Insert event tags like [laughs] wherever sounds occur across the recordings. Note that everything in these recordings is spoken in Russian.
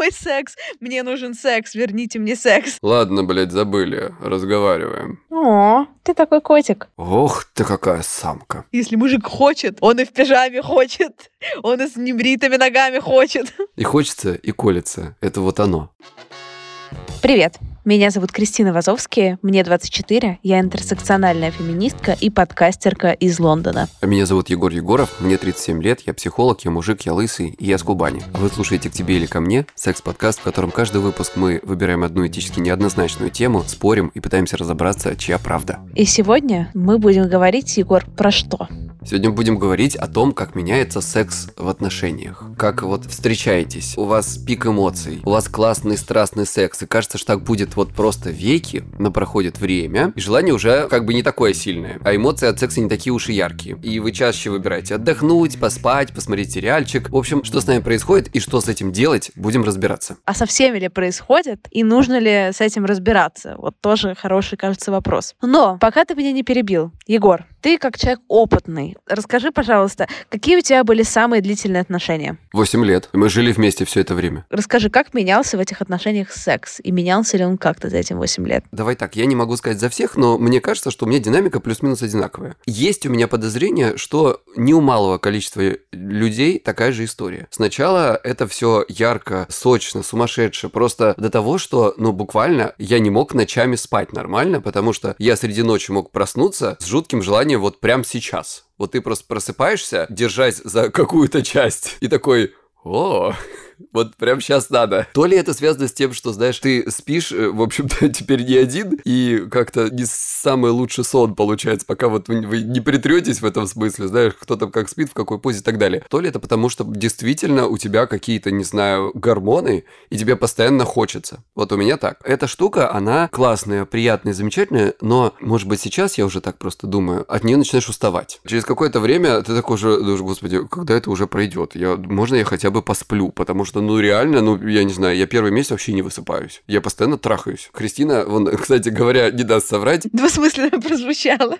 мой секс, мне нужен секс, верните мне секс. Ладно, блядь, забыли, разговариваем. О, ты такой котик. Ох ты какая самка. Если мужик хочет, он и в пижаме хочет, он и с небритыми ногами хочет. И хочется, и колется. Это вот оно. Привет. Меня зовут Кристина Вазовский, мне 24, я интерсекциональная феминистка и подкастерка из Лондона. А меня зовут Егор Егоров, мне 37 лет, я психолог, я мужик, я лысый и я с Кубани. А вы слушаете «К тебе или ко мне» секс-подкаст, в котором каждый выпуск мы выбираем одну этически неоднозначную тему, спорим и пытаемся разобраться, чья правда. И сегодня мы будем говорить, Егор, про что? Сегодня будем говорить о том, как меняется секс в отношениях. Как вот встречаетесь, у вас пик эмоций, у вас классный страстный секс, и кажется, что так будет вот просто веки, но проходит время, и желание уже как бы не такое сильное, а эмоции от секса не такие уж и яркие. И вы чаще выбираете отдохнуть, поспать, посмотреть сериальчик. В общем, что с нами происходит и что с этим делать, будем разбираться. А со всеми ли происходит, и нужно ли с этим разбираться? Вот тоже хороший, кажется, вопрос. Но пока ты меня не перебил, Егор, ты как человек опытный, расскажи, пожалуйста, какие у тебя были самые длительные отношения? Восемь лет. Мы жили вместе все это время. Расскажи, как менялся в этих отношениях секс? И менялся ли он как-то за этим 8 лет? Давай так, я не могу сказать за всех, но мне кажется, что у меня динамика плюс-минус одинаковая. Есть у меня подозрение, что не у малого количества людей такая же история. Сначала это все ярко, сочно, сумасшедше, просто до того, что, ну, буквально я не мог ночами спать нормально, потому что я среди ночи мог проснуться с жутким желанием желание вот прямо сейчас. Вот ты просто просыпаешься, держась за какую-то часть, и такой, о, вот прям сейчас надо. То ли это связано с тем, что, знаешь, ты спишь, э, в общем-то, [laughs] теперь не один, и как-то не самый лучший сон получается, пока вот вы, не притретесь в этом смысле, знаешь, кто там как спит, в какой позе и так далее. То ли это потому, что действительно у тебя какие-то, не знаю, гормоны, и тебе постоянно хочется. Вот у меня так. Эта штука, она классная, приятная, замечательная, но, может быть, сейчас я уже так просто думаю, от нее начинаешь уставать. Через какое-то время ты такой уже, господи, когда это уже пройдет? Я, можно я хотя бы посплю, потому что, ну, реально, ну, я не знаю, я первый месяц вообще не высыпаюсь. Я постоянно трахаюсь. Кристина, вон, [laughs] кстати говоря, не даст соврать. Двусмысленно [laughs] прозвучало.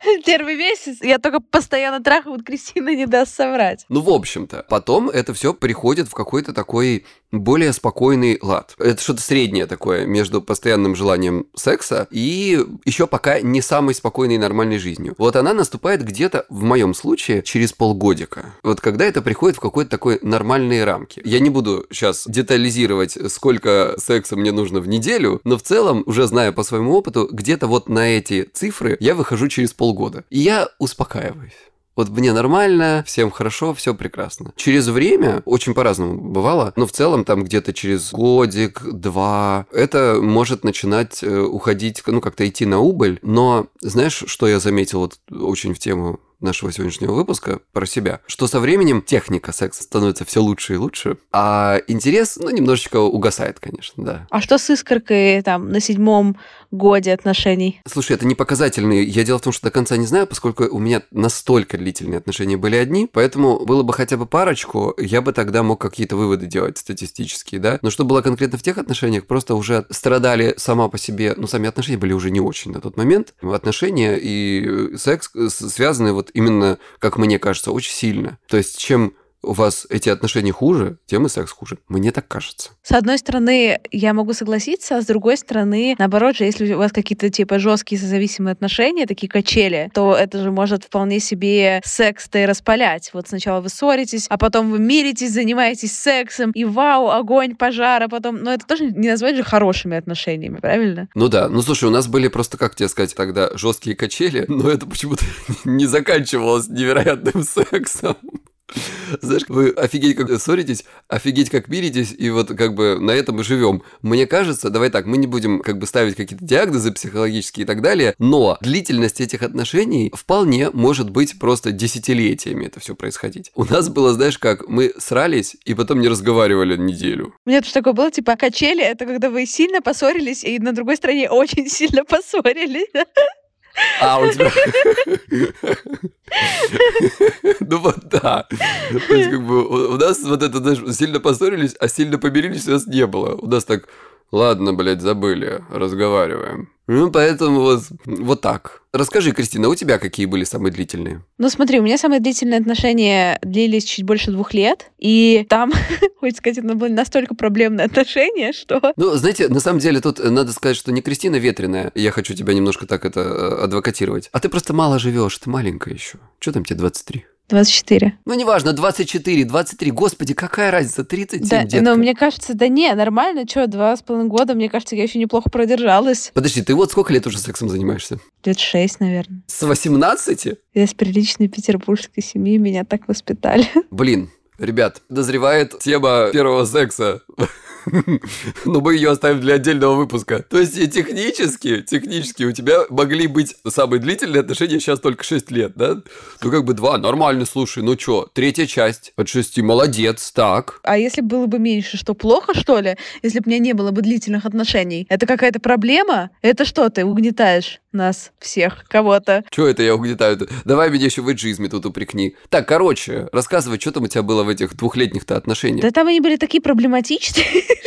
[laughs] Первый месяц я только постоянно трахаю, вот Кристина не даст соврать. Ну, в общем-то, потом это все приходит в какой-то такой более спокойный лад. Это что-то среднее такое между постоянным желанием секса и еще пока не самой спокойной и нормальной жизнью. Вот она наступает где-то, в моем случае, через полгодика. Вот когда это приходит в какой-то такой нормальные рамки. Я не буду сейчас детализировать, сколько секса мне нужно в неделю, но в целом, уже зная по своему опыту, где-то вот на эти цифры я выхожу через полгода. И я успокаиваюсь. Вот мне нормально, всем хорошо, все прекрасно. Через время, очень по-разному бывало, но в целом там где-то через годик, два, это может начинать э, уходить, ну как-то идти на убыль. Но знаешь, что я заметил вот очень в тему нашего сегодняшнего выпуска про себя, что со временем техника секса становится все лучше и лучше, а интерес, ну, немножечко угасает, конечно, да. А что с искоркой там на седьмом годе отношений? Слушай, это не показательный. Я дело в том, что до конца не знаю, поскольку у меня настолько длительные отношения были одни, поэтому было бы хотя бы парочку, я бы тогда мог какие-то выводы делать статистические, да. Но что было конкретно в тех отношениях, просто уже страдали сама по себе, ну, сами отношения были уже не очень на тот момент. Отношения и секс связаны вот именно, как мне кажется, очень сильно. То есть, чем у вас эти отношения хуже, тем и секс хуже. Мне так кажется. С одной стороны, я могу согласиться, а с другой стороны, наоборот же, если у вас какие-то типа жесткие созависимые отношения, такие качели, то это же может вполне себе секс-то и распалять. Вот сначала вы ссоритесь, а потом вы миритесь, занимаетесь сексом, и вау, огонь, пожар, а потом... Но это тоже не назвать же хорошими отношениями, правильно? Ну да. Ну слушай, у нас были просто, как тебе сказать, тогда жесткие качели, но это почему-то [laughs] не заканчивалось невероятным сексом. Знаешь, вы офигеть как ссоритесь, офигеть как миритесь, и вот как бы на этом и живем. Мне кажется, давай так, мы не будем как бы ставить какие-то диагнозы психологические и так далее, но длительность этих отношений вполне может быть просто десятилетиями это все происходить. У нас было, знаешь, как мы срались и потом не разговаривали неделю. У меня тоже такое было, типа, качели, это когда вы сильно поссорились, и на другой стороне очень сильно поссорились. [laughs] А, у тебя... Ну вот да. То есть как бы у нас вот это, знаешь, сильно поссорились, а сильно помирились у нас не было. У нас так Ладно, блядь, забыли, разговариваем. Ну, поэтому вот, вот так. Расскажи, Кристина, у тебя какие были самые длительные? Ну, смотри, у меня самые длительные отношения длились чуть больше двух лет, и там, [laughs] хочется сказать, это были настолько проблемные отношения, что... Ну, знаете, на самом деле тут надо сказать, что не Кристина ветреная, я хочу тебя немножко так это э, адвокатировать, а ты просто мало живешь, ты маленькая еще. Что там тебе 23? 24. Ну, неважно, 24, 23, господи, какая разница, 37, Да, детка. но мне кажется, да не, нормально, что, два с половиной года, мне кажется, я еще неплохо продержалась. Подожди, ты вот сколько лет уже сексом занимаешься? Лет шесть, наверное. С 18? Я из приличной петербургской семьи, меня так воспитали. Блин, ребят, дозревает тема первого секса. [laughs] Но мы ее оставим для отдельного выпуска. То есть и технически, технически у тебя могли быть самые длительные отношения сейчас только 6 лет, да? Ну как бы два, нормально, слушай, ну чё, третья часть от шести, молодец, так. А если было бы меньше, что плохо, что ли? Если бы у меня не было бы длительных отношений? Это какая-то проблема? Это что, ты угнетаешь нас всех, кого-то? Чё это я угнетаю? Давай меня еще в эйджизме тут упрекни. Так, короче, рассказывай, что там у тебя было в этих двухлетних-то отношениях. Да там они были такие проблематичные, [laughs]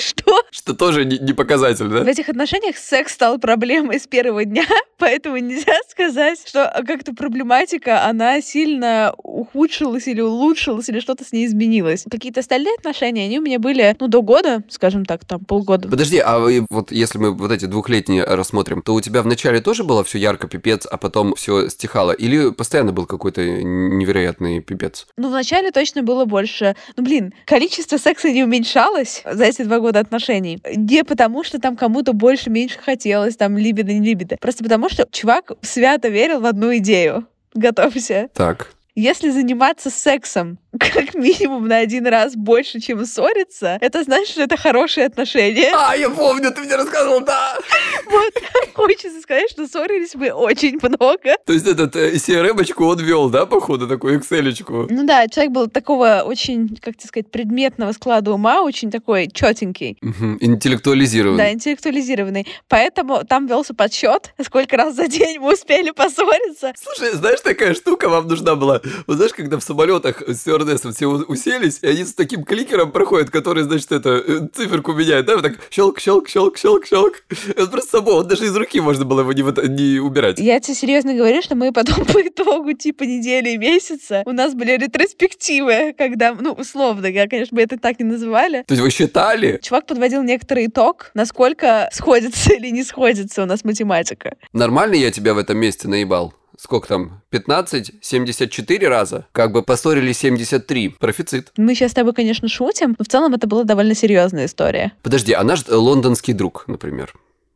что Что тоже не, не показатель, да? в этих отношениях секс стал проблемой с первого дня, [laughs] поэтому нельзя сказать, что как-то проблематика, она сильно ухудшилась или улучшилась, или что-то с ней изменилось. Какие-то остальные отношения, они у меня были, ну, до года, скажем так, там, полгода. Подожди, а вы- вот если мы вот эти двухлетние рассмотрим, то у тебя вначале тоже было все ярко пипец, а потом все стихало? Или постоянно был какой-то невероятный пипец? Ну, вначале точно было больше. Ну, блин, количество секса не уменьшалось за эти два года отношений. Не потому, что там кому-то больше, меньше хотелось, там, либидо, не либидо. Просто потому, что чувак свято верил в одну идею. Готовься. Так. Если заниматься сексом [laughs] как минимум на один раз больше, чем ссориться, это значит, что это хорошие отношения. А, я помню, ты мне рассказывал, да! [laughs] Вот. Хочется сказать, что ссорились мы очень много. То есть этот э, CRM-очку он вел, да, походу, такую Excel-очку? Ну да, человек был такого очень, как тебе сказать, предметного склада ума, очень такой четенький. Мгм, Интеллектуализированный. Да, интеллектуализированный. Поэтому там велся подсчет, сколько раз за день мы успели поссориться. Слушай, знаешь, такая штука вам нужна была? Вот знаешь, когда в самолетах стюардессы все уселись, и они с таким кликером проходят, который, значит, это, э, циферку меняет, да, вот так щелк, щелк, щелк, щелк, щелк. Это просто само, вот даже из руки можно было его не, не убирать. Я тебе серьезно говорю, что мы потом [laughs] по итогу типа недели и месяца у нас были ретроспективы, когда, ну, условно, я, конечно, мы это так не называли. То есть вы считали? Чувак подводил некоторый итог, насколько сходится [laughs] или не сходится у нас математика. Нормально я тебя в этом месте наебал? Сколько там? 15? 74 раза? Как бы поссорились 73. Профицит. Мы сейчас с тобой, конечно, шутим, но в целом это была довольно серьезная история. Подожди, а наш э, лондонский друг, например,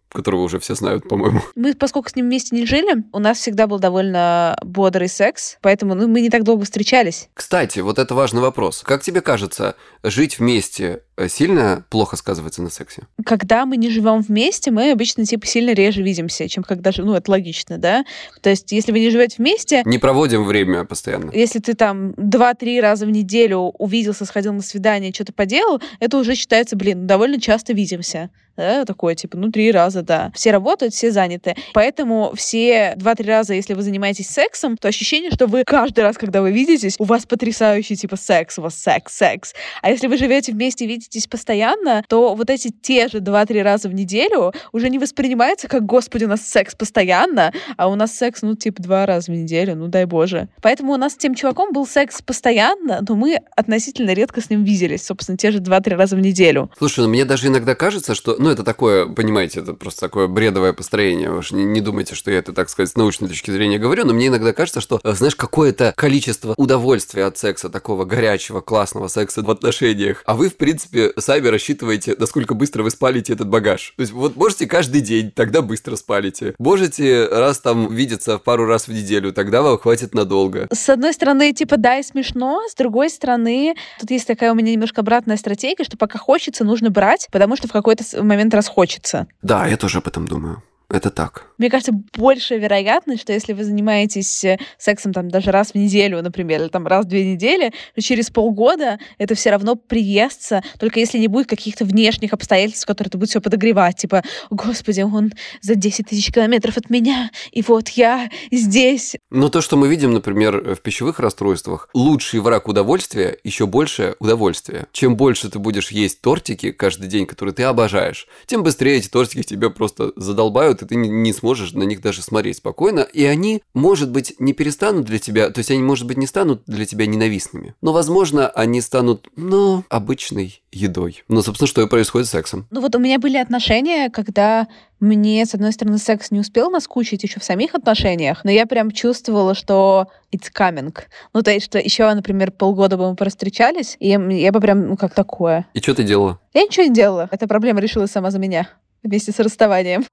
которого уже все знают, по-моему. [laughs] Мы, поскольку с ним вместе не жили, у нас всегда был довольно бодрый секс, поэтому ну, мы не так долго встречались. Кстати, вот это важный вопрос. Как тебе кажется, жить вместе э, сильно плохо сказывается на сексе? Когда мы не живем вместе, мы обычно типа сильно реже видимся, чем когда жи- ну это логично, да. То есть если вы не живете вместе, Не проводим время постоянно. если ты там два-три раза в неделю увиделся, сходил на свидание, что-то поделал, это уже считается, блин, довольно часто видимся. Да, такое, типа, ну, три раза, да. Все работают, все заняты. Поэтому все два-три раза, если вы занимаетесь сексом, то ощущение, что вы каждый раз, когда вы видитесь, у вас потрясающий, типа, секс, у вас секс, секс. А если вы живете вместе и видитесь постоянно, то вот эти те же два-три раза в неделю уже не воспринимается как, господи, у нас секс постоянно, а у нас секс, ну, типа, два раза в неделю, ну, дай боже. Поэтому у нас с тем чуваком был секс постоянно, но мы относительно редко с ним виделись, собственно, те же два-три раза в неделю. Слушай, ну мне даже иногда кажется, что... Ну, это такое, понимаете, это просто такое бредовое построение. Уж не, не думайте, что я это, так сказать, с научной точки зрения говорю, но мне иногда кажется, что, э, знаешь, какое-то количество удовольствия от секса, такого горячего, классного секса в отношениях, а вы, в принципе, сами рассчитываете, насколько быстро вы спалите этот багаж. То есть вот можете каждый день, тогда быстро спалите. Можете раз там видеться пару раз в неделю, тогда вам хватит надолго. С одной стороны, типа, да, и смешно, с другой стороны, тут есть такая у меня немножко обратная стратегия, что пока хочется, нужно брать, потому что в какой-то с- момент расхочется. Да, я тоже об этом думаю. Это так. Мне кажется, больше вероятность, что если вы занимаетесь э, сексом там даже раз в неделю, например, или там раз в две недели, то через полгода это все равно приестся, только если не будет каких-то внешних обстоятельств, которые это будет все подогревать. Типа, господи, он за 10 тысяч километров от меня, и вот я здесь. Но то, что мы видим, например, в пищевых расстройствах, лучший враг удовольствия еще больше удовольствия. Чем больше ты будешь есть тортики каждый день, которые ты обожаешь, тем быстрее эти тортики тебя просто задолбают, и ты не сможешь на них даже смотреть спокойно. И они, может быть, не перестанут для тебя, то есть они, может быть, не станут для тебя ненавистными. Но, возможно, они станут, ну, обычной едой. Ну, собственно, что и происходит с сексом. Ну вот у меня были отношения, когда мне, с одной стороны, секс не успел наскучить еще в самих отношениях, но я прям чувствовала, что it's coming. Ну, то есть, что еще, например, полгода бы мы простречались, и я, я бы прям, ну, как такое. И что ты делала? Я ничего не делала. Эта проблема решилась сама за меня вместе с расставанием.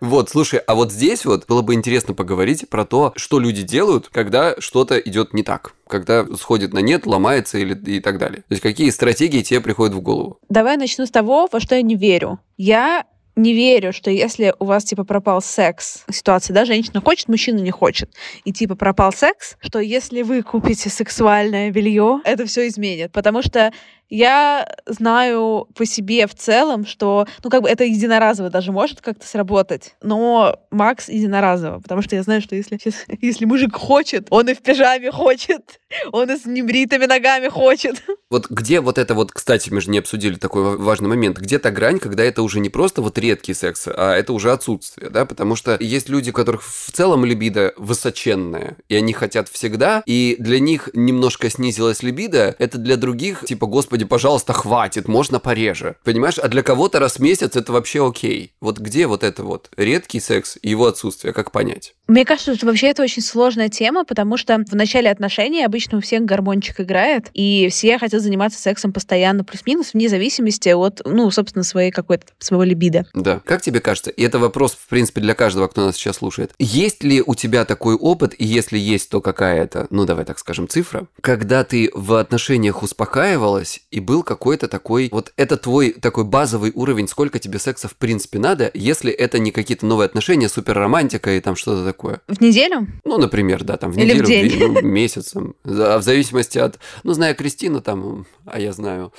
Вот, слушай, а вот здесь вот было бы интересно поговорить про то, что люди делают, когда что-то идет не так, когда сходит на нет, ломается или и так далее. То есть какие стратегии тебе приходят в голову? Давай начну с того, во что я не верю. Я не верю, что если у вас, типа, пропал секс, ситуация, да, женщина хочет, мужчина не хочет, и, типа, пропал секс, что если вы купите сексуальное белье, это все изменит. Потому что я знаю по себе в целом, что, ну, как бы это единоразово даже может как-то сработать, но Макс единоразово, потому что я знаю, что если, [laughs] если мужик хочет, он и в пижаме хочет, [laughs] он и с небритыми ногами хочет. [laughs] Вот где вот это вот, кстати, мы же не обсудили такой важный момент, где та грань, когда это уже не просто вот редкий секс, а это уже отсутствие, да, потому что есть люди, у которых в целом либидо высоченное, и они хотят всегда, и для них немножко снизилась либидо, это для других, типа, господи, господи, пожалуйста, хватит, можно пореже. Понимаешь? А для кого-то раз в месяц это вообще окей. Вот где вот это вот редкий секс и его отсутствие, как понять? Мне кажется, что вообще это очень сложная тема, потому что в начале отношений обычно у всех гормончик играет, и все хотят заниматься сексом постоянно, плюс-минус, вне зависимости от, ну, собственно, своей какой-то, своего либидо. Да. Как тебе кажется, и это вопрос, в принципе, для каждого, кто нас сейчас слушает, есть ли у тебя такой опыт, и если есть, то какая это, ну, давай так скажем, цифра, когда ты в отношениях успокаивалась и был какой-то такой, вот это твой такой базовый уровень, сколько тебе секса в принципе надо, если это не какие-то новые отношения, супер романтика и там что-то такое. В неделю? Ну, например, да, там в Или неделю, в день. в, день, ну, месяцем. В зависимости от, ну, знаю Кристину там, а я знаю.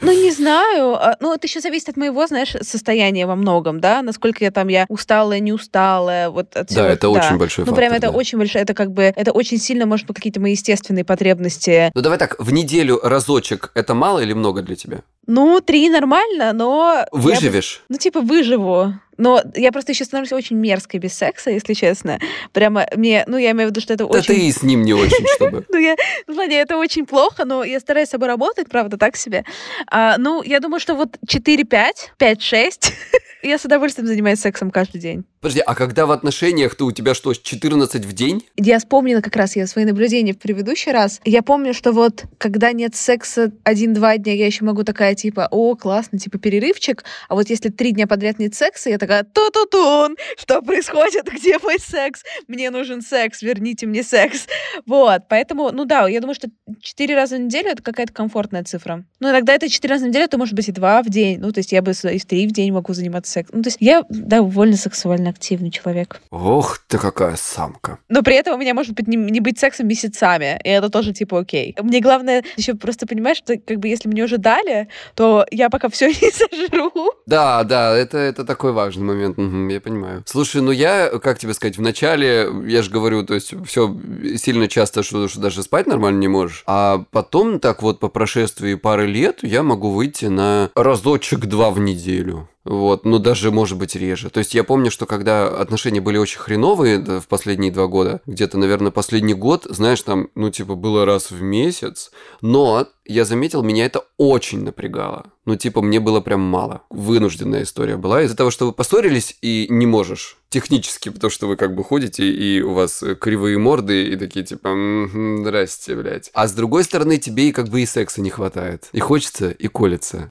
Ну, не знаю. А, ну, это еще зависит от моего, знаешь, состояния во многом, да, насколько я там, я усталая, не усталая, вот от Да, это очень большой Ну, фактор. прям это да. очень большое, это как бы, это очень сильно, может быть, какие-то мои естественные потребности. Ну, давай так, в неделю разочек это мало или много для тебя? Ну, три нормально, но... я бы- Выживешь? Ну, типа, выживу. Но я просто еще становлюсь очень мерзкой без секса, если честно. Прямо мне, ну, я имею в виду, что это Да очень... ты и с ним не очень, чтобы. [laughs] Ну, я, ну, ладно, это очень плохо, но я стараюсь с собой работать, правда, так себе. А, ну, я думаю, что вот 4-5, 5-6, [laughs] я с удовольствием занимаюсь сексом каждый день. Подожди, а когда в отношениях, то у тебя что, 14 в день? Я вспомнила как раз я свои наблюдения в предыдущий раз. Я помню, что вот когда нет секса один-два дня, я еще могу такая типа, о, классно, типа перерывчик. А вот если три дня подряд нет секса, я такая, ту-ту-тун, что происходит, где мой секс? Мне нужен секс, верните мне секс. Вот, поэтому, ну да, я думаю, что четыре раза в неделю это какая-то комфортная цифра. Ну, иногда это четыре раза в неделю, это может быть и два в день. Ну, то есть я бы и в три в день могу заниматься сексом. Ну, то есть я довольно сексуально активный человек. Ох ты какая самка. Но при этом у меня может быть не, не быть сексом месяцами, и это тоже типа окей. Мне главное еще просто понимать, что как бы если мне уже дали, то я пока все [laughs] не сожру. Да, да, это, это такой важный момент, мгм, я понимаю. Слушай, ну я, как тебе сказать, вначале, я же говорю, то есть все сильно часто, что, что даже спать нормально не можешь, а потом так вот по прошествии пары лет я могу выйти на разочек-два в неделю. Вот, ну даже, может быть, реже. То есть я помню, что когда отношения были очень хреновые да, в последние два года, где-то, наверное, последний год, знаешь, там, ну, типа, было раз в месяц, но я заметил, меня это очень напрягало. Ну, типа, мне было прям мало. Вынужденная история была. Из-за того, что вы поссорились и не можешь технически, потому что вы как бы ходите, и у вас кривые морды, и такие типа, «Мгм, здрасте, блядь. А с другой стороны, тебе и как бы и секса не хватает. И хочется, и колется.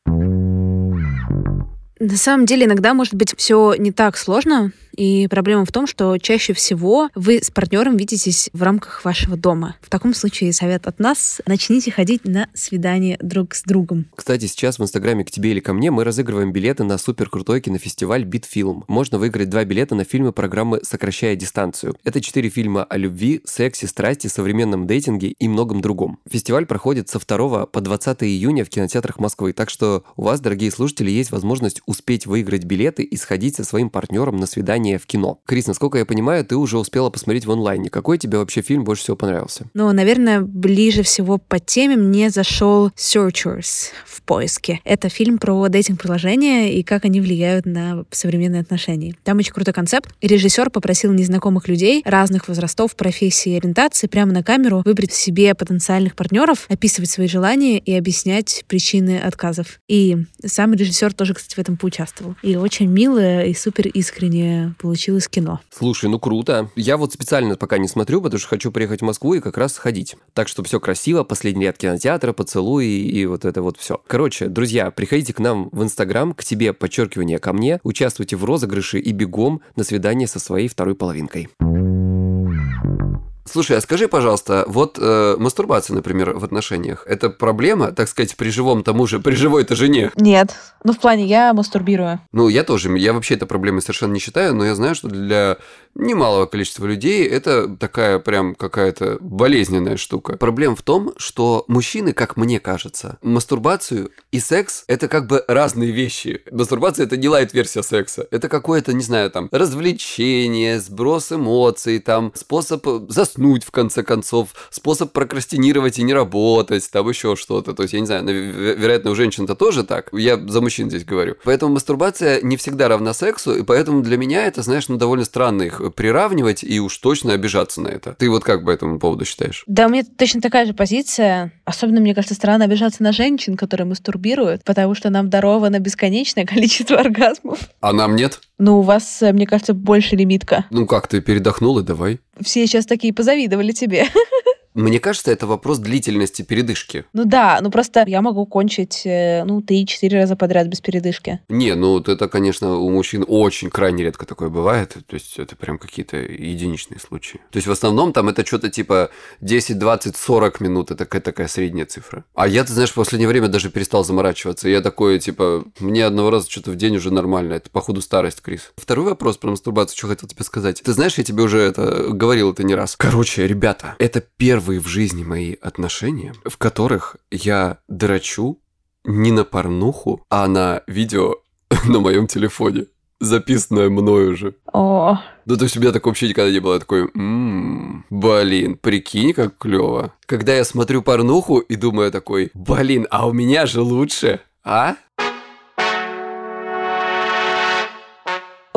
На самом деле иногда может быть все не так сложно, И проблема в том, что чаще всего вы с партнером видитесь в рамках вашего дома. В таком случае совет от нас — начните ходить на свидание друг с другом. Кстати, сейчас в Инстаграме к тебе или ко мне мы разыгрываем билеты на супер крутой кинофестиваль Битфилм. Можно выиграть два билета на фильмы программы «Сокращая дистанцию». Это четыре фильма о любви, сексе, страсти, современном дейтинге и многом другом. Фестиваль проходит со 2 по 20 июня в кинотеатрах Москвы, так что у вас, дорогие слушатели, есть возможность успеть выиграть билеты и сходить со своим партнером на свидание в кино. Крис, насколько я понимаю, ты уже успела посмотреть в онлайне. Какой тебе вообще фильм больше всего понравился? Ну, наверное, ближе всего по теме мне зашел Searchers в поиске. Это фильм про дейтинг-приложения и как они влияют на современные отношения. Там очень крутой концепт. Режиссер попросил незнакомых людей разных возрастов, профессий и ориентации прямо на камеру выбрать себе потенциальных партнеров, описывать свои желания и объяснять причины отказов. И сам режиссер тоже, кстати, в этом поучаствовал. И очень милое и супер искренне получилось кино. Слушай, ну круто. Я вот специально пока не смотрю, потому что хочу приехать в Москву и как раз сходить. Так что все красиво, последний ряд кинотеатра, поцелуй и вот это вот все. Короче, друзья, приходите к нам в Инстаграм, к тебе, подчеркивание, ко мне, участвуйте в розыгрыше и бегом на свидание со своей второй половинкой. Слушай, а скажи, пожалуйста, вот э, мастурбация, например, в отношениях, это проблема, так сказать, при живом тому же, при живой-то жене? Нет. Ну, в плане, я мастурбирую. Ну, я тоже. Я вообще это проблемой совершенно не считаю, но я знаю, что для немалого количества людей это такая прям какая-то болезненная штука. Проблема в том, что мужчины, как мне кажется, мастурбацию и секс – это как бы разные вещи. Мастурбация – это не лайт-версия секса. Это какое-то, не знаю, там, развлечение, сброс эмоций, там, способ заснуть, в конце концов, способ прокрастинировать и не работать, там еще что-то. То есть, я не знаю, вероятно, у женщин это тоже так. Я за мужчин здесь говорю. Поэтому мастурбация не всегда равна сексу, и поэтому для меня это, знаешь, ну, довольно странно их приравнивать и уж точно обижаться на это. Ты вот как по этому поводу считаешь? Да, у меня точно такая же позиция. Особенно, мне кажется, странно обижаться на женщин, которые мастурбируют, потому что нам даровано бесконечное [laughs] количество оргазмов. А нам нет? Ну, у вас, мне кажется, больше лимитка. Ну как, ты передохнула, давай. Все сейчас такие позавидовали тебе. [laughs] Мне кажется, это вопрос длительности передышки. Ну да, ну просто я могу кончить, э, ну, 3-4 раза подряд без передышки. Не, ну это, конечно, у мужчин очень крайне редко такое бывает. То есть это прям какие-то единичные случаи. То есть в основном там это что-то типа 10, 20, 40 минут. Это такая, такая средняя цифра. А я, ты знаешь, в последнее время даже перестал заморачиваться. Я такой, типа, мне одного раза что-то в день уже нормально. Это, походу, старость, Крис. Второй вопрос про мастурбацию, что хотел тебе сказать. Ты знаешь, я тебе уже это говорил это не раз. Короче, ребята, это первый первые в жизни мои отношения, в которых я драчу не на порнуху, а на видео [laughs] на моем телефоне записанное мною же. О. Ну, то есть у меня такого вообще никогда не было. Я такой, м-м, блин, прикинь, как клево. Когда я смотрю порнуху и думаю такой, блин, а у меня же лучше, а?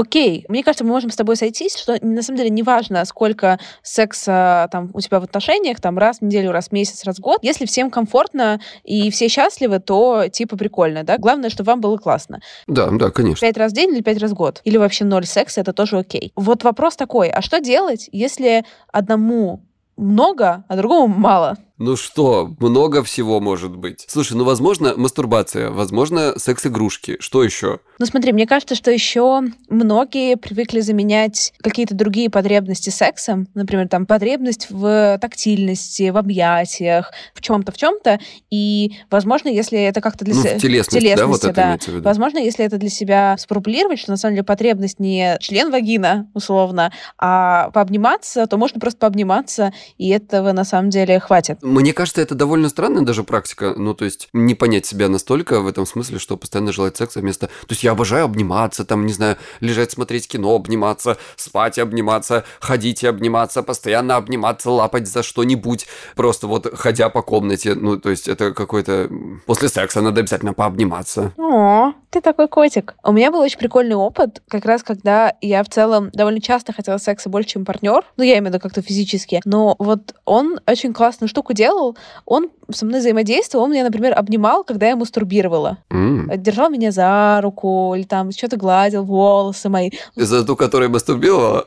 Окей, мне кажется, мы можем с тобой сойтись, что на самом деле не важно, сколько секса там у тебя в отношениях, там раз в неделю, раз в месяц, раз в год. Если всем комфортно и все счастливы, то типа прикольно, да? Главное, чтобы вам было классно. Да, да, конечно. Пять раз в день или пять раз в год? Или вообще ноль секса, это тоже окей. Вот вопрос такой, а что делать, если одному много, а другому мало? Ну что, много всего может быть. Слушай, ну возможно мастурбация, возможно секс-игрушки. Что еще? Ну смотри, мне кажется, что еще многие привыкли заменять какие-то другие потребности сексом. Например, там потребность в тактильности, в объятиях, в чем-то, в чем-то. И, возможно, если это как-то для ну, себя... телесности, телесности, да, вот это да. в виду. Возможно, если это для себя сформулировать, что на самом деле потребность не член вагина, условно, а пообниматься, то можно просто пообниматься, и этого на самом деле хватит. Мне кажется, это довольно странная даже практика. Ну, то есть, не понять себя настолько в этом смысле, что постоянно желать секса вместо... То есть, я обожаю обниматься, там, не знаю, лежать, смотреть кино, обниматься, спать, обниматься, ходить и обниматься, постоянно обниматься, лапать за что-нибудь. Просто вот ходя по комнате. Ну, то есть, это какой-то... После секса надо обязательно пообниматься. О, ты такой котик. У меня был очень прикольный опыт, как раз когда я в целом довольно часто хотела секса больше, чем партнер. Ну, я имею в виду как-то физически. Но вот он очень классную штуку делал. Он со мной взаимодействовал. Он меня, например, обнимал, когда я мастурбировала. Mm. Держал меня за руку или там что-то гладил волосы мои. За ту, которая мастурбировала?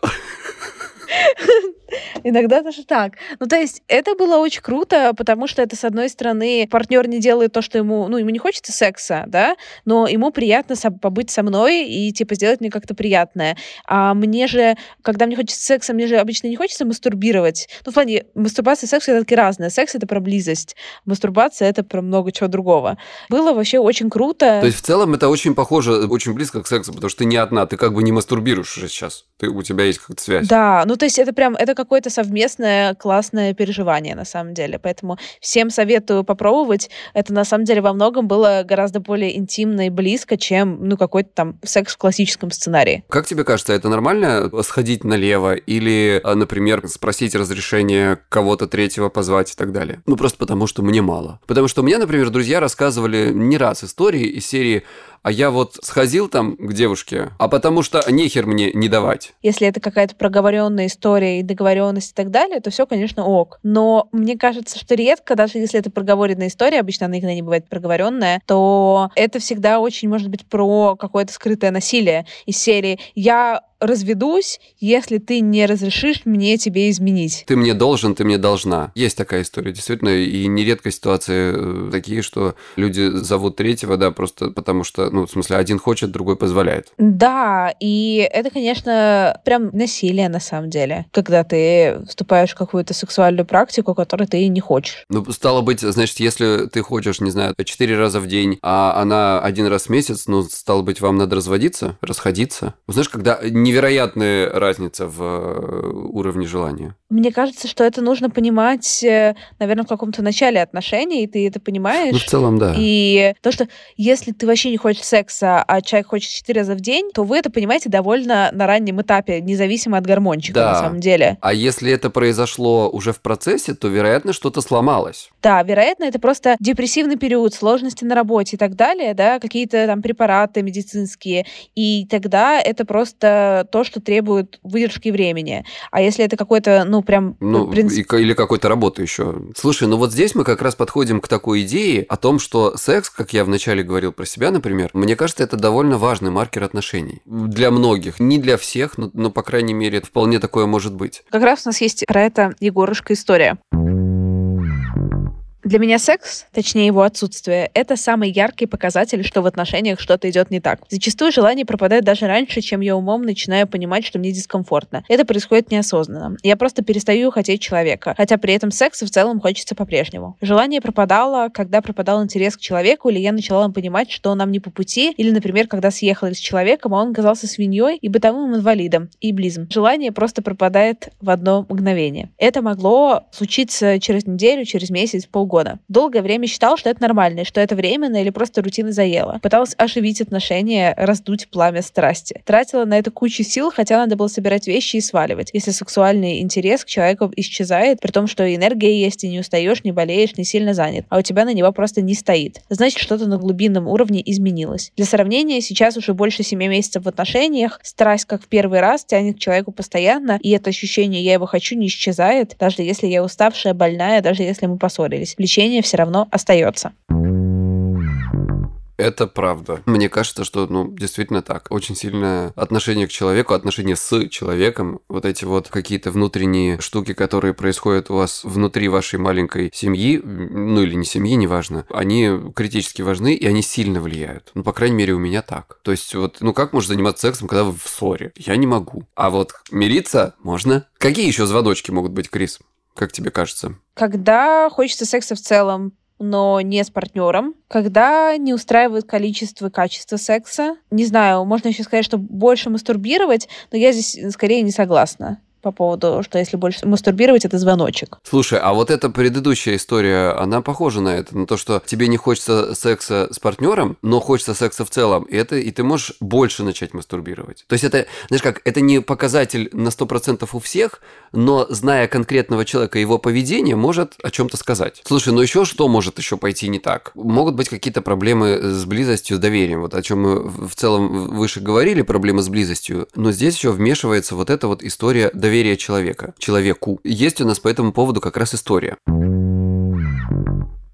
Иногда даже так. Ну, то есть это было очень круто, потому что это, с одной стороны, партнер не делает то, что ему, ну, ему не хочется секса, да, но ему приятно побыть со мной и, типа, сделать мне как-то приятное. А мне же, когда мне хочется секса, мне же обычно не хочется мастурбировать. Ну, в плане, мастурбация и секс — это такие разные. Секс — это про близость. Мастурбация — это про много чего другого. Было вообще очень круто. То есть, в целом, это очень похоже, очень близко к сексу, потому что ты не одна, ты как бы не мастурбируешь уже сейчас. Ты, у тебя есть какая-то связь. Да, ну, то есть это прям, это какое-то совместное классное переживание, на самом деле. Поэтому всем советую попробовать. Это, на самом деле, во многом было гораздо более интимно и близко, чем, ну, какой-то там секс в классическом сценарии. Как тебе кажется, это нормально сходить налево или, а, например, спросить разрешение кого-то третьего позвать и так далее? Ну, просто потому, что мне мало. Потому что мне, например, друзья рассказывали не раз истории из серии а я вот сходил там к девушке, а потому что нехер мне не давать. Если это какая-то проговоренная история и договоренность и так далее, то все, конечно, ок. Но мне кажется, что редко, даже если это проговоренная история, обычно она никогда не бывает проговоренная, то это всегда очень может быть про какое-то скрытое насилие из серии «я разведусь, если ты не разрешишь мне тебе изменить. Ты мне должен, ты мне должна. Есть такая история, действительно, и нередко ситуации э, такие, что люди зовут третьего, да, просто потому что, ну, в смысле, один хочет, другой позволяет. Да, и это, конечно, прям насилие на самом деле, когда ты вступаешь в какую-то сексуальную практику, которую ты не хочешь. Ну, стало быть, значит, если ты хочешь, не знаю, четыре раза в день, а она один раз в месяц, ну, стало быть, вам надо разводиться, расходиться. Знаешь, когда не невероятная разница в э, уровне желания. Мне кажется, что это нужно понимать, э, наверное, в каком-то начале отношений, и ты это понимаешь. Ну, в целом, да. И то, что если ты вообще не хочешь секса, а человек хочет четыре раза в день, то вы это понимаете довольно на раннем этапе, независимо от гормончика, да. на самом деле. А если это произошло уже в процессе, то, вероятно, что-то сломалось. Да, вероятно, это просто депрессивный период, сложности на работе и так далее, да, какие-то там препараты медицинские. И тогда это просто то, что требует выдержки времени. А если это какой-то, ну, прям... Ну, принцип... или какой-то работы еще. Слушай, ну вот здесь мы как раз подходим к такой идее о том, что секс, как я вначале говорил про себя, например, мне кажется, это довольно важный маркер отношений. Для многих. Не для всех, но, но по крайней мере, вполне такое может быть. Как раз у нас есть про это Егорушка история. Для меня секс, точнее его отсутствие, это самый яркий показатель, что в отношениях что-то идет не так. Зачастую желание пропадает даже раньше, чем я умом начинаю понимать, что мне дискомфортно. Это происходит неосознанно. Я просто перестаю хотеть человека, хотя при этом секса в целом хочется по-прежнему. Желание пропадало, когда пропадал интерес к человеку, или я начала понимать, что нам не по пути, или, например, когда съехали с человеком, а он оказался свиньей и бытовым инвалидом, и близом. Желание просто пропадает в одно мгновение. Это могло случиться через неделю, через месяц, полгода года. Долгое время считал, что это нормально, что это временно или просто рутина заела. Пыталась оживить отношения, раздуть пламя страсти. Тратила на это кучу сил, хотя надо было собирать вещи и сваливать. Если сексуальный интерес к человеку исчезает, при том, что энергия есть, и не устаешь, не болеешь, не сильно занят, а у тебя на него просто не стоит. Значит, что-то на глубинном уровне изменилось. Для сравнения, сейчас уже больше 7 месяцев в отношениях, страсть, как в первый раз, тянет к человеку постоянно, и это ощущение «я его хочу» не исчезает, даже если я уставшая, больная, даже если мы поссорились влечение все равно остается. Это правда. Мне кажется, что, ну, действительно так. Очень сильное отношение к человеку, отношение с человеком, вот эти вот какие-то внутренние штуки, которые происходят у вас внутри вашей маленькой семьи, ну или не семьи, неважно, они критически важны, и они сильно влияют. Ну, по крайней мере, у меня так. То есть вот, ну как можно заниматься сексом, когда вы в ссоре? Я не могу. А вот мириться можно. Какие еще звоночки могут быть, Крис? Как тебе кажется? Когда хочется секса в целом, но не с партнером, когда не устраивает количество и качество секса. Не знаю, можно еще сказать, что больше мастурбировать, но я здесь скорее не согласна по поводу, что если больше мастурбировать, это звоночек. Слушай, а вот эта предыдущая история, она похожа на это, на то, что тебе не хочется секса с партнером, но хочется секса в целом, и, это, и ты можешь больше начать мастурбировать. То есть это, знаешь как, это не показатель на 100% у всех, но зная конкретного человека его поведение, может о чем-то сказать. Слушай, ну еще что может еще пойти не так? Могут быть какие-то проблемы с близостью, с доверием, вот о чем мы в целом выше говорили, проблемы с близостью, но здесь еще вмешивается вот эта вот история доверия доверие человека, человеку. Есть у нас по этому поводу как раз история.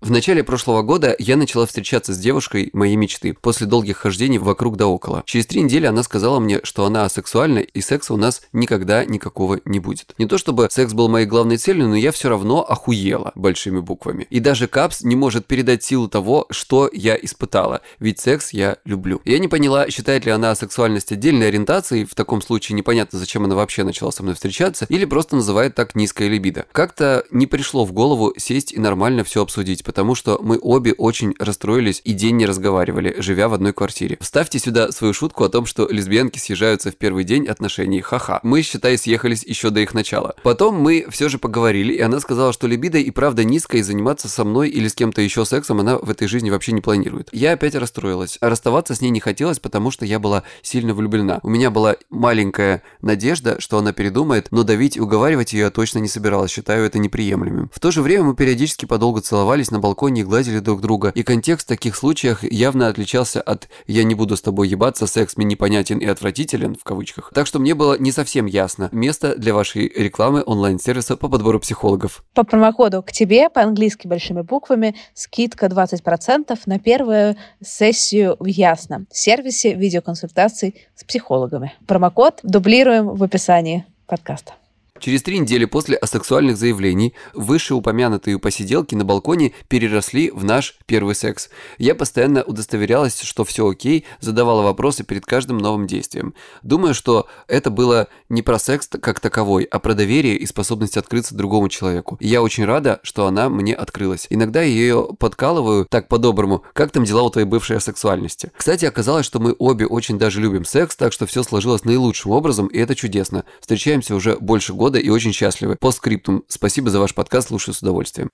В начале прошлого года я начала встречаться с девушкой моей мечты после долгих хождений вокруг да около. Через три недели она сказала мне, что она асексуальна и секса у нас никогда никакого не будет. Не то чтобы секс был моей главной целью, но я все равно охуела большими буквами. И даже капс не может передать силу того, что я испытала. Ведь секс я люблю. Я не поняла, считает ли она сексуальность отдельной ориентацией, в таком случае непонятно, зачем она вообще начала со мной встречаться, или просто называет так низкое либидо. Как-то не пришло в голову сесть и нормально все обсудить, потому что мы обе очень расстроились и день не разговаривали, живя в одной квартире. Вставьте сюда свою шутку о том, что лесбиянки съезжаются в первый день отношений. Ха-ха. Мы, считай, съехались еще до их начала. Потом мы все же поговорили, и она сказала, что либидо и правда низкая, и заниматься со мной или с кем-то еще сексом она в этой жизни вообще не планирует. Я опять расстроилась. А расставаться с ней не хотелось, потому что я была сильно влюблена. У меня была маленькая надежда, что она передумает, но давить и уговаривать ее я точно не собиралась, считаю это неприемлемым. В то же время мы периодически подолго целовались на балконе и гладили друг друга, и контекст в таких случаях явно отличался от «я не буду с тобой ебаться, секс мне непонятен и отвратителен» в кавычках. Так что мне было не совсем ясно место для вашей рекламы онлайн-сервиса по подбору психологов. По промокоду к тебе по-английски большими буквами скидка 20% на первую сессию в Ясно, сервисе видеоконсультаций с психологами. Промокод дублируем в описании подкаста. Через три недели после асексуальных заявлений вышеупомянутые посиделки на балконе переросли в наш первый секс. Я постоянно удостоверялась, что все окей, задавала вопросы перед каждым новым действием. Думаю, что это было не про секс как таковой, а про доверие и способность открыться другому человеку. Я очень рада, что она мне открылась. Иногда я ее подкалываю так по-доброму, как там дела у твоей бывшей асексуальности. Кстати, оказалось, что мы обе очень даже любим секс, так что все сложилось наилучшим образом, и это чудесно. Встречаемся уже больше года и очень счастливы. По скриптум. Спасибо за ваш подкаст, слушаю с удовольствием.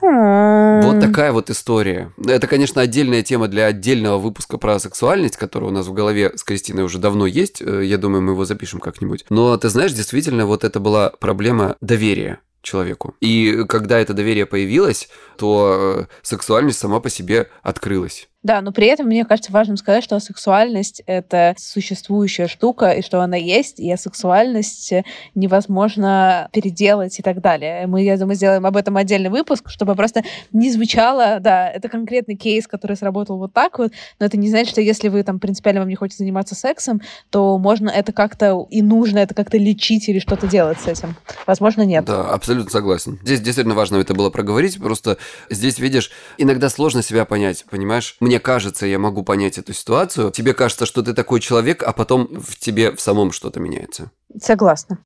Вот такая вот история. Это, конечно, отдельная тема для отдельного выпуска про сексуальность, который у нас в голове с Кристиной уже давно есть. Э, я думаю, мы его запишем как-нибудь. Но ты знаешь, действительно, вот это была проблема доверия человеку. И когда это доверие появилось, то э, сексуальность сама по себе открылась. Да, но при этом мне кажется важным сказать, что сексуальность — это существующая штука, и что она есть, и сексуальность невозможно переделать и так далее. Мы, я думаю, сделаем об этом отдельный выпуск, чтобы просто не звучало, да, это конкретный кейс, который сработал вот так вот, но это не значит, что если вы там принципиально вам не хочется заниматься сексом, то можно это как-то и нужно это как-то лечить или что-то делать с этим. Возможно, нет. Да, абсолютно согласен. Здесь действительно важно это было проговорить, просто здесь, видишь, иногда сложно себя понять, понимаешь? Мне кажется, я могу понять эту ситуацию. Тебе кажется, что ты такой человек, а потом в тебе в самом что-то меняется. Согласна.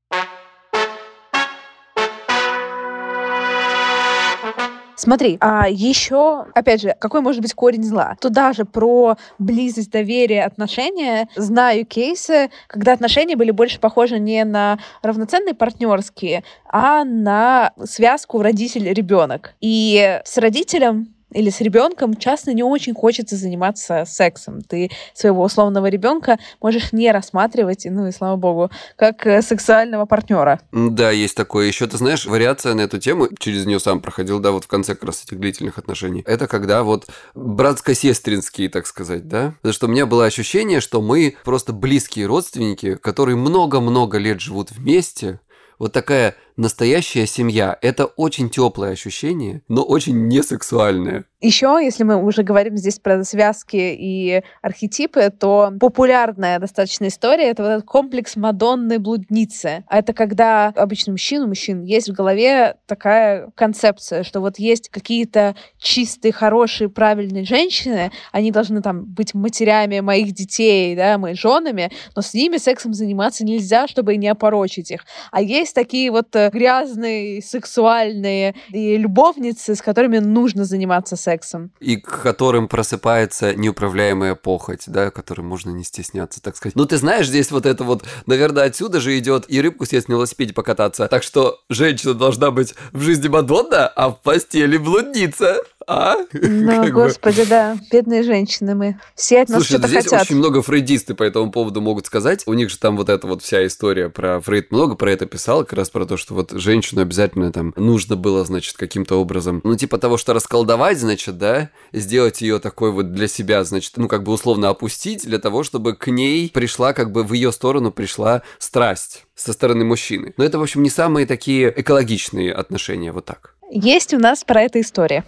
Смотри, а еще, опять же, какой может быть корень зла? Туда же про близость, доверие, отношения. Знаю кейсы, когда отношения были больше похожи не на равноценные партнерские, а на связку родитель-ребенок. И с родителем или с ребенком часто не очень хочется заниматься сексом. Ты своего условного ребенка можешь не рассматривать, ну и слава богу, как э, сексуального партнера. Да, есть такое. Еще ты знаешь, вариация на эту тему, через нее сам проходил, да, вот в конце как раз этих длительных отношений. Это когда вот братско-сестринские, так сказать, да. Потому что у меня было ощущение, что мы просто близкие родственники, которые много-много лет живут вместе, вот такая настоящая семья. Это очень теплое ощущение, но очень несексуальное. Еще, если мы уже говорим здесь про связки и архетипы, то популярная достаточно история — это вот этот комплекс Мадонны блудницы. А это когда обычно мужчина, мужчин, есть в голове такая концепция, что вот есть какие-то чистые, хорошие, правильные женщины, они должны там быть матерями моих детей, да, моими женами, но с ними сексом заниматься нельзя, чтобы не опорочить их. А есть такие вот грязные, сексуальные и любовницы, с которыми нужно заниматься сексом. И к которым просыпается неуправляемая похоть, да, которым можно не стесняться, так сказать. Ну, ты знаешь, здесь вот это вот, наверное, отсюда же идет и рыбку съесть на велосипеде покататься. Так что женщина должна быть в жизни Мадонна, а в постели блудница. А? Ну, господи, да. Бедные женщины мы. Все от нас Слушай, что-то здесь хотят. очень много фрейдисты по этому поводу могут сказать. У них же там вот эта вот вся история про Фрейд много про это писал, как раз про то, что вот женщину обязательно там нужно было, значит, каким-то образом, ну, типа того, что расколдовать, значит, да, сделать ее такой вот для себя, значит, ну, как бы условно опустить для того, чтобы к ней пришла, как бы в ее сторону пришла страсть со стороны мужчины. Но это, в общем, не самые такие экологичные отношения, вот так. Есть у нас про это история.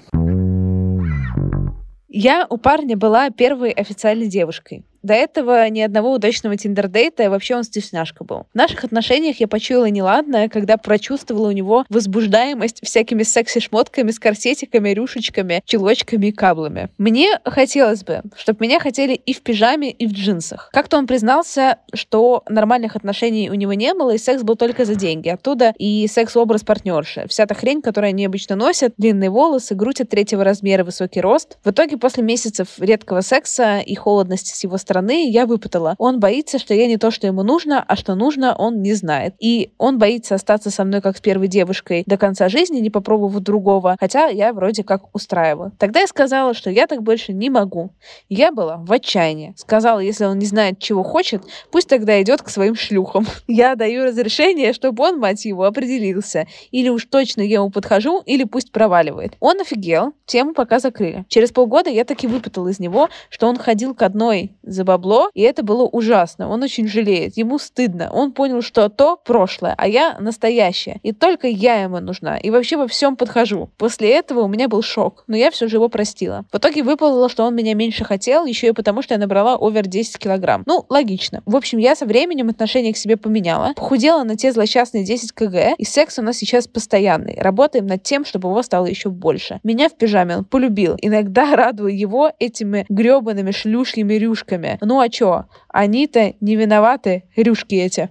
Я у парня была первой официальной девушкой. До этого ни одного удачного тиндер-дейта, и вообще он стесняшка был. В наших отношениях я почуяла неладное, когда прочувствовала у него возбуждаемость всякими секси-шмотками с корсетиками, рюшечками, чулочками и каблами. Мне хотелось бы, чтобы меня хотели и в пижаме, и в джинсах. Как-то он признался, что нормальных отношений у него не было, и секс был только за деньги. Оттуда и секс-образ партнерши. Вся та хрень, которую они обычно носят, длинные волосы, грудь от третьего размера, высокий рост. В итоге, после месяцев редкого секса и холодности с его стороны, стороны я выпытала. Он боится, что я не то, что ему нужно, а что нужно, он не знает. И он боится остаться со мной как с первой девушкой до конца жизни, не попробовав другого, хотя я вроде как устраиваю. Тогда я сказала, что я так больше не могу. Я была в отчаянии. Сказала, если он не знает, чего хочет, пусть тогда идет к своим шлюхам. [laughs] Я даю разрешение, чтобы он, мать его, определился. Или уж точно я ему подхожу, или пусть проваливает. Он офигел, тему пока закрыли. Через полгода я таки выпытала из него, что он ходил к одной за за бабло, и это было ужасно. Он очень жалеет, ему стыдно. Он понял, что то прошлое, а я настоящая. И только я ему нужна. И вообще во всем подхожу. После этого у меня был шок, но я все же его простила. В итоге выплыло, что он меня меньше хотел, еще и потому, что я набрала овер 10 килограмм. Ну, логично. В общем, я со временем отношение к себе поменяла, похудела на те злосчастные 10 кг, и секс у нас сейчас постоянный. Работаем над тем, чтобы его стало еще больше. Меня в пижаме он полюбил. Иногда [laughs] радую его этими гребаными шлюшьими рюшками. Ну а чё? Они-то не виноваты, рюшки эти.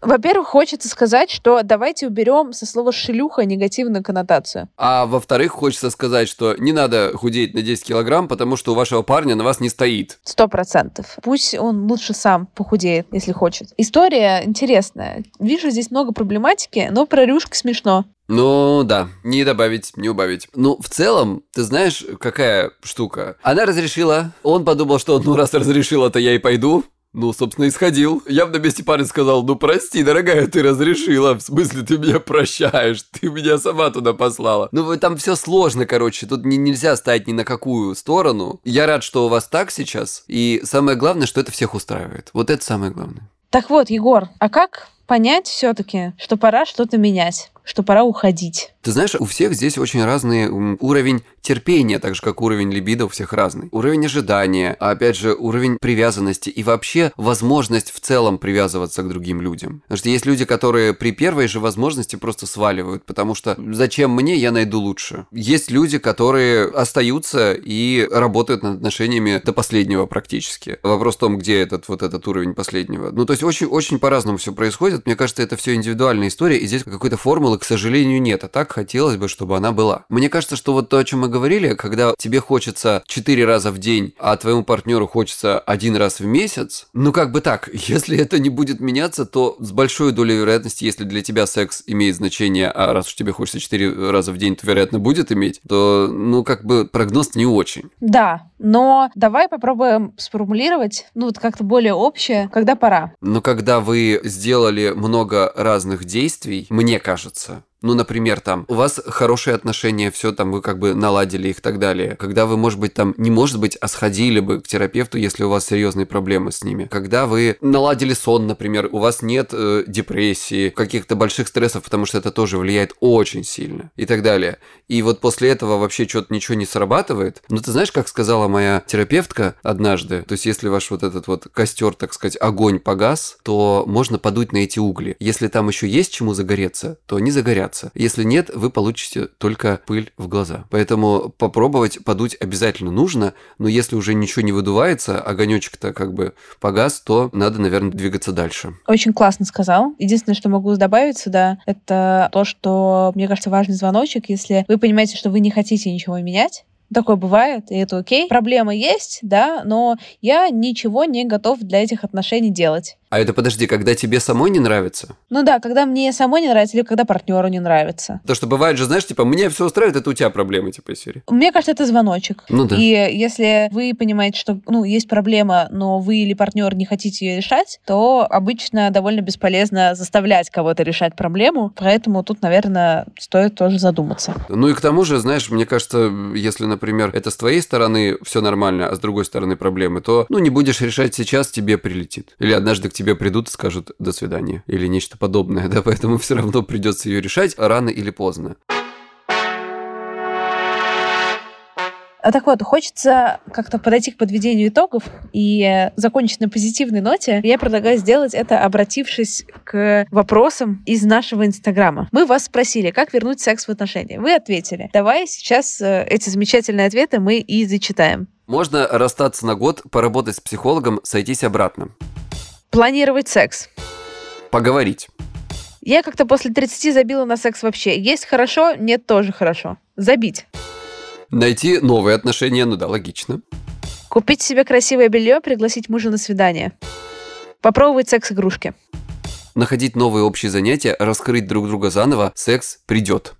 Во-первых, хочется сказать, что давайте уберем со слова «шлюха» негативную коннотацию. А во-вторых, хочется сказать, что не надо худеть на 10 килограмм, потому что у вашего парня на вас не стоит. Сто процентов. Пусть он лучше сам похудеет, если хочет. История интересная. Вижу здесь много проблематики, но про рюшки смешно. Ну да, не добавить, не убавить. Ну, в целом, ты знаешь, какая штука? Она разрешила, он подумал, что ну раз разрешила, то я и пойду. Ну, собственно, и сходил. Я в на месте парня сказал, ну прости, дорогая, ты разрешила. В смысле, ты меня прощаешь, ты меня сама туда послала. Ну, там все сложно, короче, тут не, нельзя ставить ни на какую сторону. Я рад, что у вас так сейчас. И самое главное, что это всех устраивает. Вот это самое главное. Так вот, Егор, а как понять все-таки, что пора что-то менять? Что пора уходить. Ты знаешь, у всех здесь очень разный уровень терпения, так же как уровень либидо у всех разный. Уровень ожидания, а опять же уровень привязанности и вообще возможность в целом привязываться к другим людям. Потому что есть люди, которые при первой же возможности просто сваливают, потому что зачем мне, я найду лучше. Есть люди, которые остаются и работают над отношениями до последнего практически. Вопрос в том, где этот вот этот уровень последнего. Ну, то есть очень-очень по-разному все происходит. Мне кажется, это все индивидуальная история, и здесь какой-то формулы к сожалению, нет. А так хотелось бы, чтобы она была. Мне кажется, что вот то, о чем мы говорили, когда тебе хочется 4 раза в день, а твоему партнеру хочется один раз в месяц, ну как бы так, [laughs] если это не будет меняться, то с большой долей вероятности, если для тебя секс имеет значение, а раз уж тебе хочется 4 раза в день, то, вероятно, будет иметь, то, ну, как бы прогноз не очень. Да, но давай попробуем сформулировать, ну, вот как-то более общее, когда пора. Ну, когда вы сделали много разных действий, мне кажется, сердца ну, например, там, у вас хорошие отношения, все там, вы как бы наладили их и так далее. Когда вы, может быть, там, не может быть, а сходили бы к терапевту, если у вас серьезные проблемы с ними. Когда вы наладили сон, например, у вас нет э, депрессии, каких-то больших стрессов, потому что это тоже влияет очень сильно и так далее. И вот после этого вообще что-то ничего не срабатывает. Ну, ты знаешь, как сказала моя терапевтка однажды, то есть если ваш вот этот вот костер, так сказать, огонь погас, то можно подуть на эти угли. Если там еще есть чему загореться, то они загорят бояться. Если нет, вы получите только пыль в глаза. Поэтому попробовать подуть обязательно нужно, но если уже ничего не выдувается, огонечек-то как бы погас, то надо, наверное, двигаться дальше. Очень классно сказал. Единственное, что могу добавить сюда, это то, что, мне кажется, важный звоночек, если вы понимаете, что вы не хотите ничего менять, Такое бывает, и это окей. Проблема есть, да, но я ничего не готов для этих отношений делать. А это подожди, когда тебе самой не нравится? Ну да, когда мне самой не нравится или когда партнеру не нравится. То, что бывает же, знаешь, типа, мне все устраивает, это у тебя проблемы, типа, из серии. Мне кажется, это звоночек. Ну да. И если вы понимаете, что, ну, есть проблема, но вы или партнер не хотите ее решать, то обычно довольно бесполезно заставлять кого-то решать проблему, поэтому тут, наверное, стоит тоже задуматься. Ну и к тому же, знаешь, мне кажется, если, например, это с твоей стороны все нормально, а с другой стороны проблемы, то, ну, не будешь решать сейчас, тебе прилетит. Или однажды к тебе придут и скажут «до свидания» или нечто подобное, да, поэтому все равно придется ее решать рано или поздно. А так вот, хочется как-то подойти к подведению итогов и закончить на позитивной ноте. Я предлагаю сделать это, обратившись к вопросам из нашего Инстаграма. Мы вас спросили, как вернуть секс в отношения. Вы ответили. Давай сейчас э, эти замечательные ответы мы и зачитаем. Можно расстаться на год, поработать с психологом, сойтись обратно. Планировать секс. Поговорить. Я как-то после 30 забила на секс вообще. Есть хорошо, нет тоже хорошо. Забить. Найти новые отношения, ну да, логично. Купить себе красивое белье, пригласить мужа на свидание. Попробовать секс-игрушки. Находить новые общие занятия, раскрыть друг друга заново, секс придет.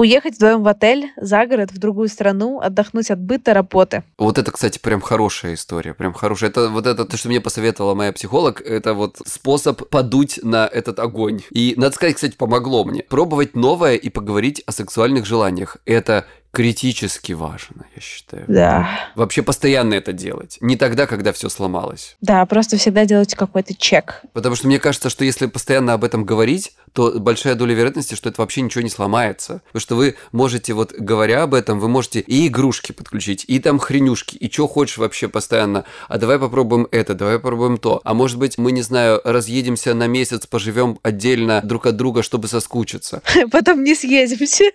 Уехать вдвоем в отель, за город, в другую страну, отдохнуть от быта, работы. Вот это, кстати, прям хорошая история, прям хорошая. Это вот это, то, что мне посоветовала моя психолог, это вот способ подуть на этот огонь. И, надо сказать, кстати, помогло мне. Пробовать новое и поговорить о сексуальных желаниях. Это критически важно, я считаю. Да. Вообще постоянно это делать. Не тогда, когда все сломалось. Да, просто всегда делайте какой-то чек. Потому что мне кажется, что если постоянно об этом говорить, то большая доля вероятности, что это вообще ничего не сломается. Потому что вы можете, вот говоря об этом, вы можете и игрушки подключить, и там хренюшки, и что хочешь вообще постоянно. А давай попробуем это, давай попробуем то. А может быть, мы, не знаю, разъедемся на месяц, поживем отдельно друг от друга, чтобы соскучиться. [laughs] Потом не съедемся. [laughs]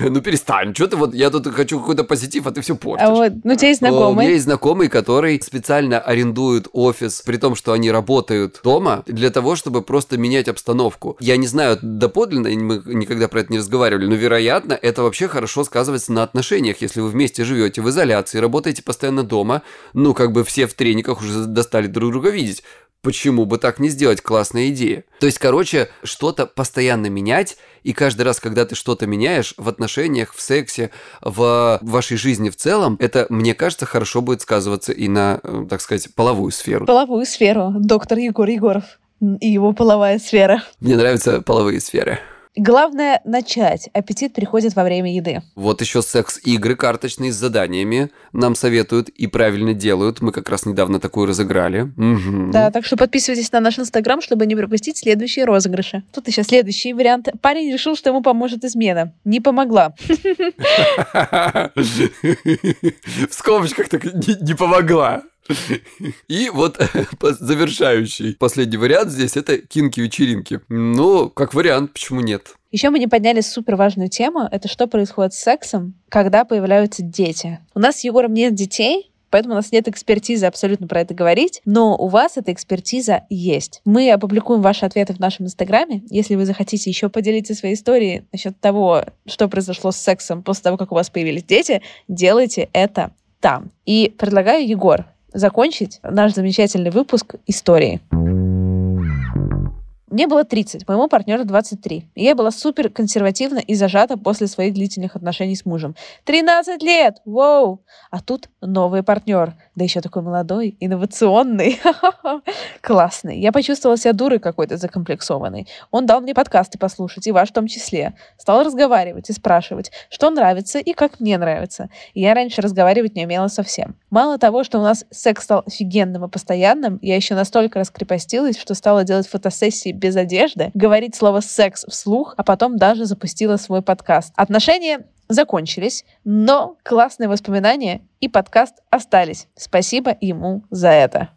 Ну перестань, что ты вот, я тут хочу какой-то позитив, а ты все портишь. А вот, ну у тебя есть У меня знакомый. есть знакомый, который специально арендует офис, при том, что они работают дома, для того, чтобы просто менять обстановку. Я не знаю доподлинно, мы никогда про это не разговаривали, но, вероятно, это вообще хорошо сказывается на отношениях, если вы вместе живете в изоляции, работаете постоянно дома, ну, как бы все в трениках уже достали друг друга видеть. Почему бы так не сделать? Классная идея. То есть, короче, что-то постоянно менять, и каждый раз, когда ты что-то меняешь в отношениях, в сексе, в вашей жизни в целом, это, мне кажется, хорошо будет сказываться и на, э, так сказать, половую сферу. Половую сферу. Доктор Егор Егоров и его половая сфера. Мне нравятся половые сферы. Главное начать. Аппетит приходит во время еды. Вот еще секс-игры карточные с заданиями нам советуют и правильно делают. Мы как раз недавно такую разыграли. Мгм. Да, так что подписывайтесь на наш инстаграм, чтобы не пропустить следующие розыгрыши. Тут еще следующий вариант. Парень решил, что ему поможет измена. Не помогла. [laughs] В скобочках так не помогла. И вот [laughs] завершающий последний вариант здесь это кинки-вечеринки. Ну, как вариант, почему нет? Еще мы не подняли супер важную тему. Это что происходит с сексом, когда появляются дети. У нас с Егором нет детей, Поэтому у нас нет экспертизы абсолютно про это говорить, но у вас эта экспертиза есть. Мы опубликуем ваши ответы в нашем инстаграме. Если вы захотите еще поделиться своей историей насчет того, что произошло с сексом после того, как у вас появились дети, делайте это там. И предлагаю, Егор, закончить наш замечательный выпуск истории. Мне было 30, моему партнеру 23. И я была супер консервативна и зажата после своих длительных отношений с мужем. 13 лет! Воу! А тут новый партнер. Да еще такой молодой, инновационный. [laughs] Классный. Я почувствовала себя дурой какой-то закомплексованной. Он дал мне подкасты послушать, и ваш в том числе. Стал разговаривать и спрашивать, что нравится и как мне нравится. Я раньше разговаривать не умела совсем. Мало того, что у нас секс стал офигенным и постоянным, я еще настолько раскрепостилась, что стала делать фотосессии без одежды, говорить слово «секс» вслух, а потом даже запустила свой подкаст. Отношения закончились, но классные воспоминания и подкаст остались. Спасибо ему за это.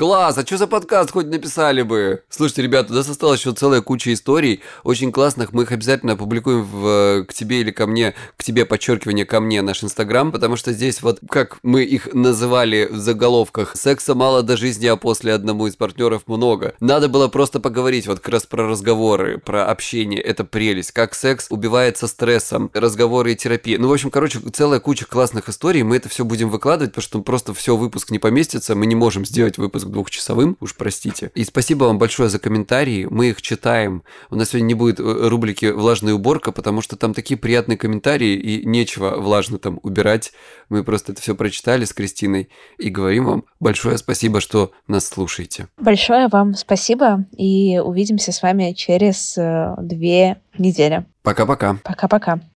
Класс, а что за подкаст хоть написали бы? Слушайте, ребята, у нас осталась еще целая куча историй, очень классных, мы их обязательно опубликуем в, к тебе или ко мне, к тебе, подчеркивание, ко мне, наш инстаграм, потому что здесь вот, как мы их называли в заголовках, секса мало до жизни, а после одному из партнеров много. Надо было просто поговорить вот как раз про разговоры, про общение, это прелесть, как секс убивается стрессом, разговоры и терапия. Ну, в общем, короче, целая куча классных историй, мы это все будем выкладывать, потому что просто все выпуск не поместится, мы не можем сделать выпуск двухчасовым, уж простите. И спасибо вам большое за комментарии, мы их читаем. У нас сегодня не будет э, рубрики «Влажная уборка», потому что там такие приятные комментарии, и нечего влажно там убирать. Мы просто это все прочитали с Кристиной и говорим вам большое спасибо, что нас слушаете. Большое вам спасибо и увидимся с вами через э, две недели. Пока-пока. Пока-пока.